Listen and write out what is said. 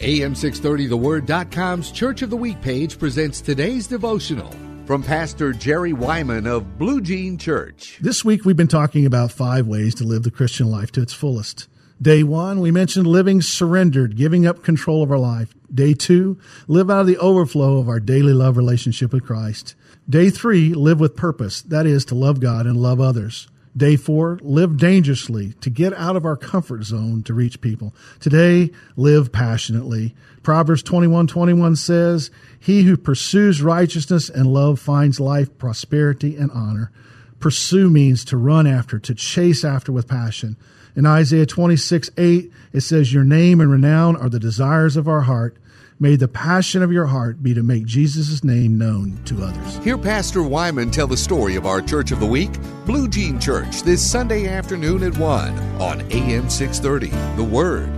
AM630TheWord.com's Church of the Week page presents today's devotional from Pastor Jerry Wyman of Blue Jean Church. This week we've been talking about five ways to live the Christian life to its fullest. Day one, we mentioned living surrendered, giving up control of our life. Day two, live out of the overflow of our daily love relationship with Christ. Day three, live with purpose. That is to love God and love others. Day four, live dangerously to get out of our comfort zone to reach people. Today, live passionately. Proverbs 21 21 says, He who pursues righteousness and love finds life, prosperity, and honor. Pursue means to run after, to chase after with passion. In Isaiah 26 8, it says, Your name and renown are the desires of our heart. May the passion of your heart be to make Jesus' name known to others. Hear Pastor Wyman tell the story of our Church of the Week, Blue Jean Church, this Sunday afternoon at 1 on AM 630. The Word.